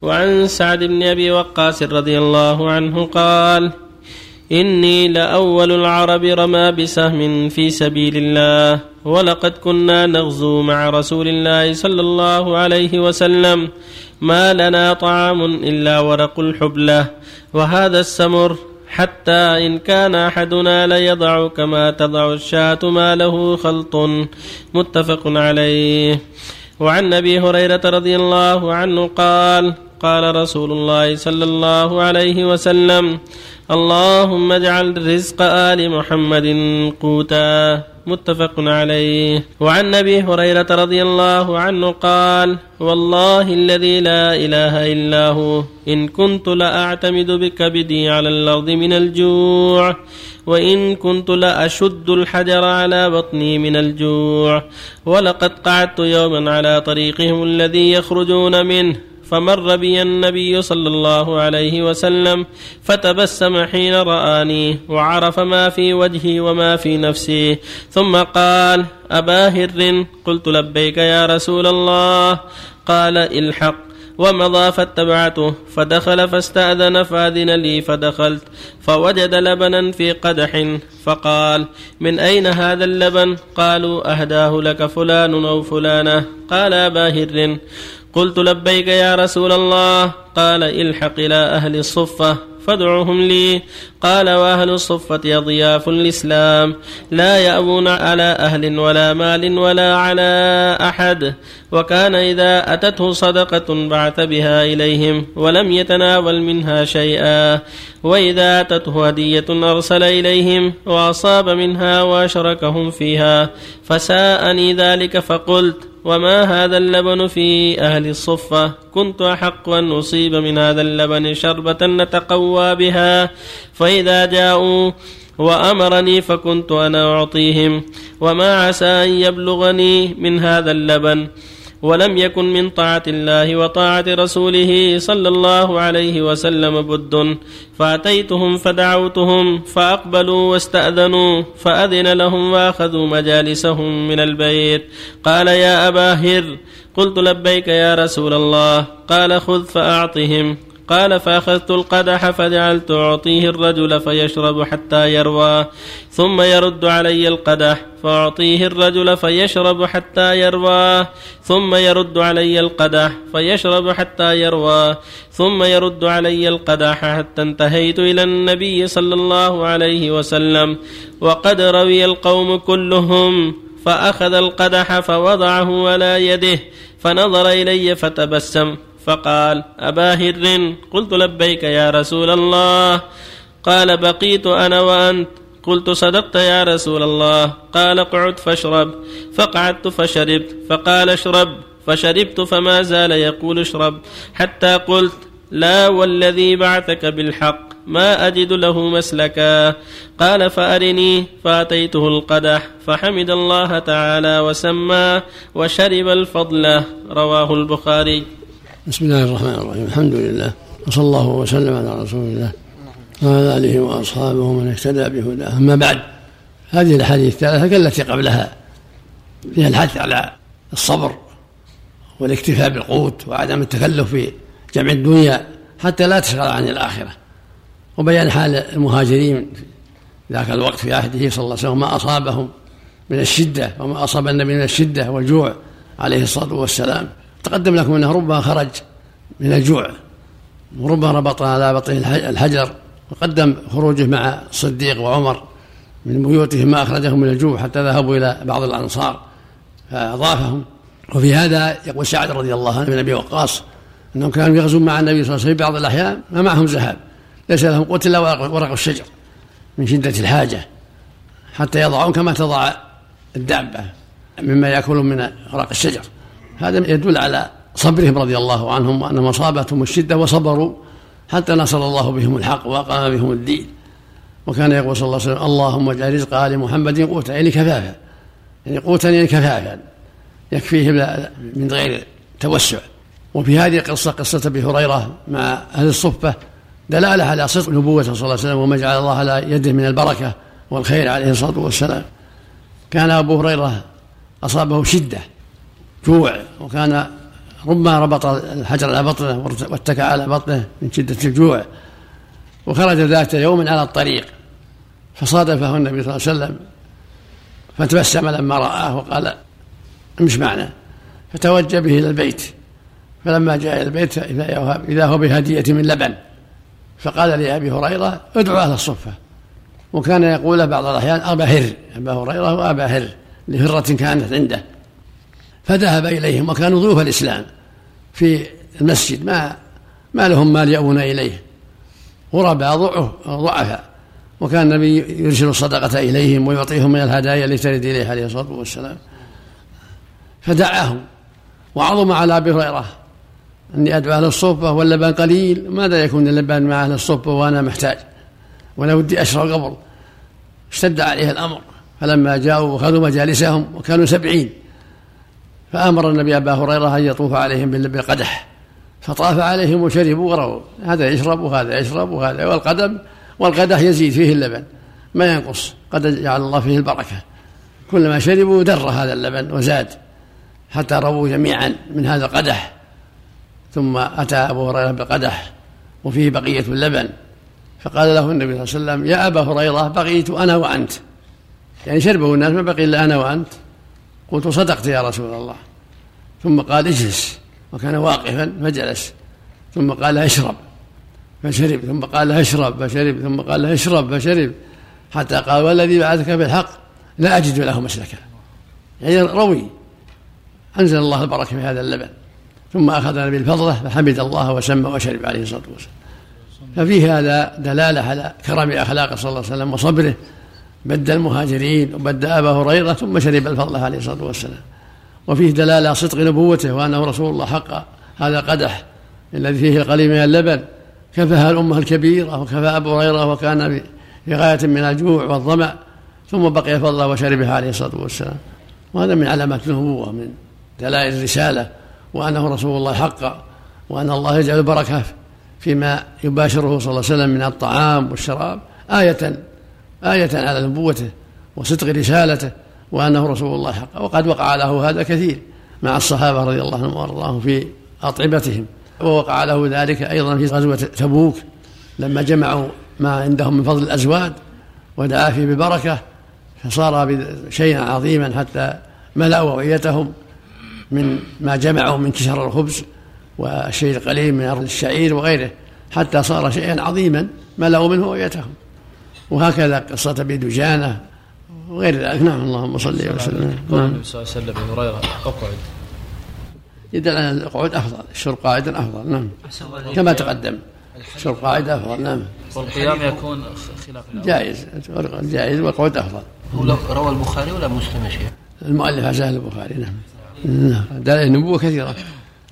وعن سعد بن أبي وقاص رضي الله عنه قال إني لأول العرب رمى بسهم في سبيل الله ولقد كنا نغزو مع رسول الله صلى الله عليه وسلم. ما لنا طعام إلا ورق الحبله وهذا السمر حتى إن كان أحدنا ليضع كما تضع الشاة ما له خلط. متفق عليه. وعن أبي هريرة رضي الله عنه قال قال رسول الله صلى الله عليه وسلم اللهم اجعل رزق آل محمد قوتا. متفق عليه. وعن أبي هريرة رضي الله عنه قال والله الذي لا إله إلا هو إن كنت لأعتمد بكبدي على الأرض من الجوع وإن كنت لأشد الحجر على بطني من الجوع ولقد قعدت يوما على طريقهم الذي يخرجون منه. فمر بي النبي صلى الله عليه وسلم فتبسم حين رآني وعرف ما في وجهي وما في نفسي. ثم قال أبا هر قلت لبيك يا رسول الله. قال الحق. ومضى فاتبعته. فدخل فاستأذن فأذن لي فدخلت. فوجد لبنا في قدح. فقال من أين هذا اللبن؟ قالوا أهداه لك فلان أو فلانة. قال أبا هر. قلت لبيك يا رسول الله قال الحق إلى أهل الصفة فادعهم لي. قال وأهل الصفة اضياف الإسلام لا يأبون على أهل ولا مال ولا على أحد. وكان إذا أتته صدقة بعث بها إليهم ولم يتناول منها شيئا. وإذا أتته هدية أرسل إليهم وأصاب منها وأشركهم فيها. فساءني ذلك فقلت وما هذا اللبن في أهل الصفة؟ كنت أحق أن أصيب من هذا اللبن شربة نتقوى بها فإذا جاءوا وأمرني فكنت أنا أعطيهم وما عسى أن يبلغني من هذا اللبن ولم يكن من طاعة الله وطاعة رسوله صلى الله عليه وسلم بد. فأتيتهم فدعوتهم فأقبلوا واستأذنوا فأذن لهم وأخذوا مجالسهم من البيت. قال يا أبا هر قلت لبيك يا رسول الله. قال خذ فأعطهم. قال فأخذت القدح فجعلت أعطيه الرجل فيشرب حتى يروى ثم يرد علي القدح فأعطيه الرجل فيشرب حتى يروى ثم يرد علي القدح فيشرب حتى يروى ثم يرد علي القدح حتى انتهيت إلى النبي صلى الله عليه وسلم وقد روي القوم كلهم فأخذ القدح فوضعه على يده فنظر إلي فتبسم. فقال أبا هر قلت لبيك يا رسول الله. قال بقيت أنا وأنت. قلت صدقت يا رسول الله. قال اقعد فاشرب. فقعدت فشربت. فقال اشرب. فشربت فما زال يقول اشرب. حتى قلت لا والذي بعثك بالحق. ما أجد له مسلكا. قال فأرني. فأتيته القدح. فحمد الله تعالى وسمى. وشرب الفضل. رواه البخاري. بسم الله الرحمن الرحيم. الحمد لله. وصلى الله وسلم على رسول الله وعلى آله وأصحابه ومن اهتدى بهداه. أما بعد هذه الأحاديث الثلاثة كالتي قبلها. فيها الحث على الصبر والاكتفاء بالقوت وعدم التكلف في جمع الدنيا حتى لا تشغل عن الآخرة. وبيان حال المهاجرين ذاك الوقت في عهده صلى الله عليه وسلم ما أصابهم من الشدة وما أصاب النبي من الشدة والجوع عليه الصلاة والسلام. تقدم لكم أنه ربما خرج من الجوع وربما ربط على بطن الحجر وقدم خروجه مع الصديق وعمر من بيوتهم ما أخرجهم من الجوع حتى ذهبوا إلى بعض الأنصار فأضافهم. وفي هذا يقول سعد رضي الله عنه من أبي وقاص أنهم كانوا يغزون مع النبي صلى الله عليه وسلم بعض الأحيان ما معهم ذهب ليس لهم قوت إلا ورق الشجر من شدة الحاجة حتى يضعون كما تضع الدابة مما يأكلون من ورق الشجر. هذا يدل على صبرهم رضي الله عنهم وأنهم أصابتهم الشدة وصبروا حتى نصر الله بهم الحق وأقام بهم الدين. وكان يقول صلى الله عليه وسلم اللهم اجعل رزق آل محمد قوتا يعني كفافا. يعني قوتا يعني كفافا يكفيهم من غير توسع. وفي هذه القصة قصة أبي هريرة مع أهل الصفة دلالة على صدق نبوته صلى الله عليه وسلم وما جعل الله على يده من البركة والخير عليه الصلاة والسلام. كان أبو هريرة أصابه شدة جوع. وكان ربما ربط الحجر على بطنه واتكى على بطنه من شدة الجوع. وخرج ذات يوم على الطريق فصادفه النبي صلى الله عليه وسلم فتبسم لما رآه وقال امش معنا. فتوجه به إلى البيت. فلما جاء إلى البيت إذا هو بهدية من لبن فقال لأبي هريرة ادعو أهل الصفة. وكان يقول بعض الأحيان أبا هر أبا هريرة وأبا هر لهرة كانت عنده. فذهب إليهم وكانوا ضيوف الإسلام في المسجد. ما ما لهم مال يأوون إليه. غرباء ضعفاء وكان النبي يرسل الصدقة إليهم ويعطيهم من الهدايا التي ترد إليه عليه الصلاة والسلام. فدعاهم وعظم على أبي هريرة. أني أدعو أهل الصفة واللبن قليل. ماذا يكون اللبن مع أهل الصفة وأنا محتاج؟ وأنا ودي أشرب قبل. اشتد عليه الأمر. فلما جاءوا وخذوا مجالسهم وكانوا سبعين. فأمر النبي أبا هريرة أن يطوف عليهم بالقدح فطاف عليهم وشربوا ورووا هذا يشرب وهذا يشرب وهذا والقدم والقدح يزيد فيه اللبن ما ينقص. قد جعل الله فيه البركة. كلما شربوا در هذا اللبن وزاد حتى رووا جميعا من هذا القدح. ثم أتى أبو هريرة بالقدح وفيه بقية اللبن. فقال له النبي صلى الله عليه وسلم يا أبا هريرة بقيت أنا وأنت. يعني شربه الناس ما بقي إلا أنا وأنت. قلت صدقت يا رسول الله. ثم قال اجلس. وكان واقفا فجلس. ثم قال اشرب. فشرب. ثم قال اشرب. فشرب. ثم قال اشرب. فشرب. حتى قال والذي بعثك بالحق لا أجد له مسلكا. يعني روي. أنزل الله البركة في هذا اللبن. ثم أخذ بالفضلة فحمد الله وسمى وشرب عليه الصلاة والسلام. ففيه هذا دلالة على كرم أخلاقه صلى الله عليه وسلم وصبره بد المهاجرين وبد أبا هريرة ثم شرب الفضلة عليه الصلاة والسلام. وفيه دلالة صدق نبوته وأنه رسول الله حق هذا قدح الذي فيه القليل من اللبن. كفاها الأمة الكبيرة وكفى أبو هريرة وكان في غاية من الجوع والظمأ. ثم بقي فضله وشربها عليه الصلاة والسلام. وهذا من علامات النبوة من دلائل الرسالة وأنه رسول الله حقا وأن الله يجعل البركة فيما يباشره صلى الله عليه وسلم من الطعام والشراب. آية آية على نبوته وصدق رسالته وأنه رسول الله حقا. وقد وقع له هذا كثير مع الصحابة رضي الله عنهم وأرضاهم في أطعمتهم. ووقع له ذلك أيضا في غزوة تبوك لما جمعوا ما عندهم من فضل الأزواج ودعا فيه بالبركة فصار شيئا عظيما حتى ملأوا أوعيتهم من ما جمعوا من كسر الخبز والشيء القليل من أرض الشعير وغيره حتى صار شيئا عظيما ملأوا منه أوعيتهم وهكذا قصة أبي دجانة وغير ذلك. نعم اللهم صل وسلم. قول النبي صلى الله عليه وسلم ابي هريرة أقعد. يدل على القعود أفضل الشرب قاعدا أفضل. نعم. كما تقدم الشرب قاعد أفضل. نعم. والقيام يكون خلاف جائز جائز والقعود أفضل. روى البخاري ولا مسلم يا شيخ؟ المؤلف عزاه البخاري. نعم. نعم. دلائل النبوة كثيرة.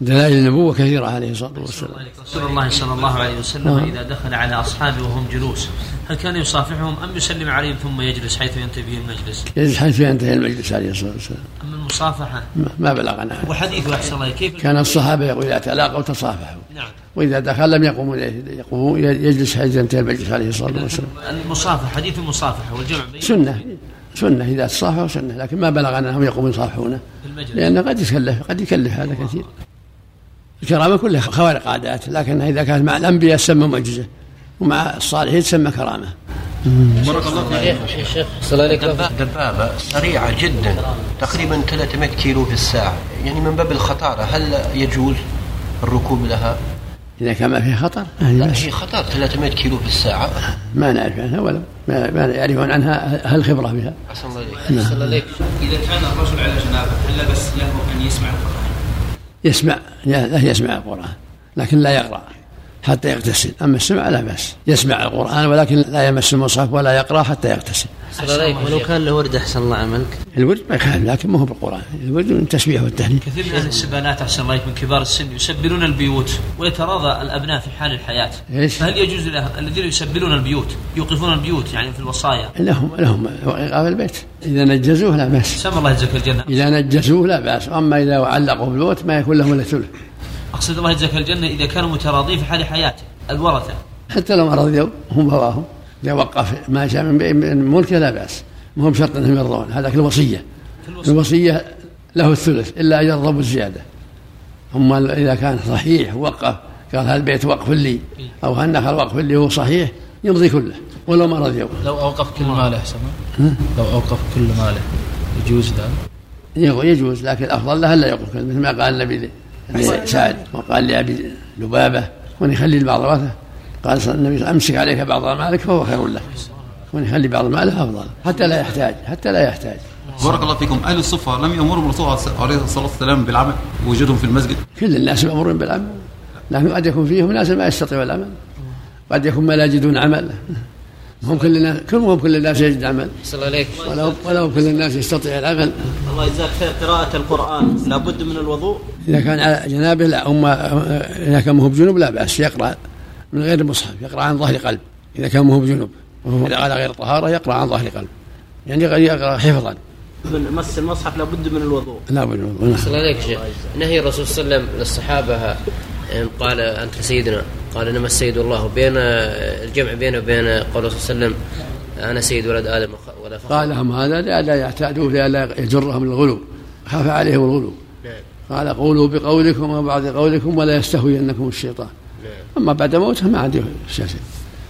دلائل النبوة كثيرة عليه الصلاة والسلام. رسول الله صلى الله عليه وسلم إذا دخل على أصحابه وهم جلوس هل كان يصافحهم أم يسلم عليهم ثم يجلس حيث ينتهي به المجلس؟ يجلس حيث ينتهي المجلس عليه الصلاة والسلام. أما المصافحة؟ ما بلغنا. وحديث أحسن الله كيف؟ كان الصحابة يقول إذا تلاقوا تصافحوا. نعم. وإذا دخل لم يقوموا يقوموا يجلس حيث ينتهي المجلس عليه الصلاة والسلام. المصافحة حديث المصافحة والجمع بين سنة. سنة. إذا تصافحوا سنة لكن ما بلغنا أنهم يقوموا يصافحونه. لأنه قد يكلف قد يكلف هذا كثير. الكرامة كلها خوارق عادات لكنها إذا كانت مع الأنبياء تسمى معجزة ومع الصالحين تسمى كرامة. بارك الله فيك. شيخ صلى عليك دبابة سريعة جدا تقريبا 300 كيلو في الساعة. يعني من باب الخطارة هل يجوز الركوب لها؟ إذا كان ما فيه خطر لا هي خطر 300 كيلو في الساعة. ما نعرف عنها ولا ما, يعرفون عنها أهل الخبرة بها أحسن الله إليك. نعم. إذا كان الرجل على جنابة هل بس له أن يسمع القرآن؟ يسمع لا يسمع القرآن لكن لا يقرأ. حتى يغتسل. أما السمع لا بأس. يسمع القرآن ولكن لا يمس المصحف ولا يقرأ حتى يغتسل. ولو كان له ورد أحسن الله عملك. الورد ما يخالف لكن ما هو بالقرآن. الورد من التسبيح والتهليل. كثير من أهل السبانات أحسن الله من كبار السن يسبلون البيوت ويتراضى الأبناء في حال الحياة. إيش؟ فهل يجوز له الذين يسبلون البيوت يوقفون البيوت يعني في الوصايا؟ لهم لهم إيقاف البيت. إذا نجزوه لا بأس. سم الله يجزاك الجنة. إذا نجزوه لا بأس. أما إذا علقوا بالبيوت ما يكون لهم إلا ثلث. أقصد الله يجزاك الجنة إذا كانوا متراضين في حال حياته الورثة. حتى لو ما رضيوا هم بواهم إذا وقف ما شاء من ملكه لا بأس. ما هو بشرط أنهم يرضون. هذاك الوصية. الوصية. له الثلث إلا أن يرضوا بالزيادة. أما إذا كان صحيح وقف قال هالبيت وقف لي أو هالنخل وقف لي هو صحيح يمضي كله. ولو ما رضي لو أوقف كل ماله سمع لو أوقف كل ماله يجوز ذلك؟ يجوز لكن الأفضل له ألا يوقف مثل ما قال النبي لسعد وقال لابي لبابة وان يخلي بعض ورثه قال النبي أمسك عليك بعض مالك فهو خير لك وان يخلي بعض ماله أفضل حتى لا يحتاج حتى لا يحتاج. بارك الله فيكم. أهل الصفه لم يامرهم الرسول عليه الصلاه والسلام بالعمل وجودهم في المسجد. كل الناس مامورين بالعمل. لكن قد يكون فيهم ناس ما يستطيعون العمل قد يكون ما لا يجدون عمل. هم كل الناس كلهم كل الناس يجد عمل. صلى عليك. ولو ولو كل الناس يستطيع العمل. الله يجزاك خير. قراءة القرآن لابد من الوضوء. إذا كان على جنابه لا أما إذا كان مهو بجنوب لا بأس يقرأ من غير المصحف يقرأ عن ظهر قلب. إذا كان مهو بجنوب إذا على غير طهارة يقرأ عن ظهر قلب. يعني يقرأ حفظا. من مس المصحف لابد من الوضوء. لا بد من الوضوء صلى عليك شيخ. نهي الرسول صلى الله عليه وسلم للصحابة إن قال أنت سيدنا. قال إنما السيد الله بين الجمع بينه وبين قوله صلى الله عليه وسلم أنا سيد ولد آدم ولا فخر. قال لهم هذا لئلا يعتادوا لئلا يجرهم الغلو خاف عليهم الغلو. نعم. قال قولوا بقولكم وبعد قولكم ولا يستهوينكم الشيطان. نعم. أما بعد موته ما عنده شيء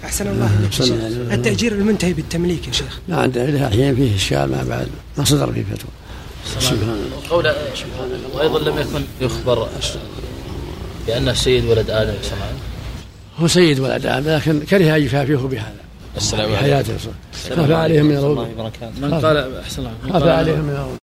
أحسن الله صلى شيخ. الله. التأجير المنتهي بالتمليك يا شيخ. لا عنده إلى الحين فيه إشكال ما بعد ما صدر فيه فتوى. سبحان الله. قول وأيضا لم يكن يخبر بأنه سيد ولد آدم سمعان هو سيد ولد آدم لكن كره أن يكافئه بهذا. السلام في حياته. خاف عليهم من الغلو من قال أحسن الله. خاف عليهم من الغلو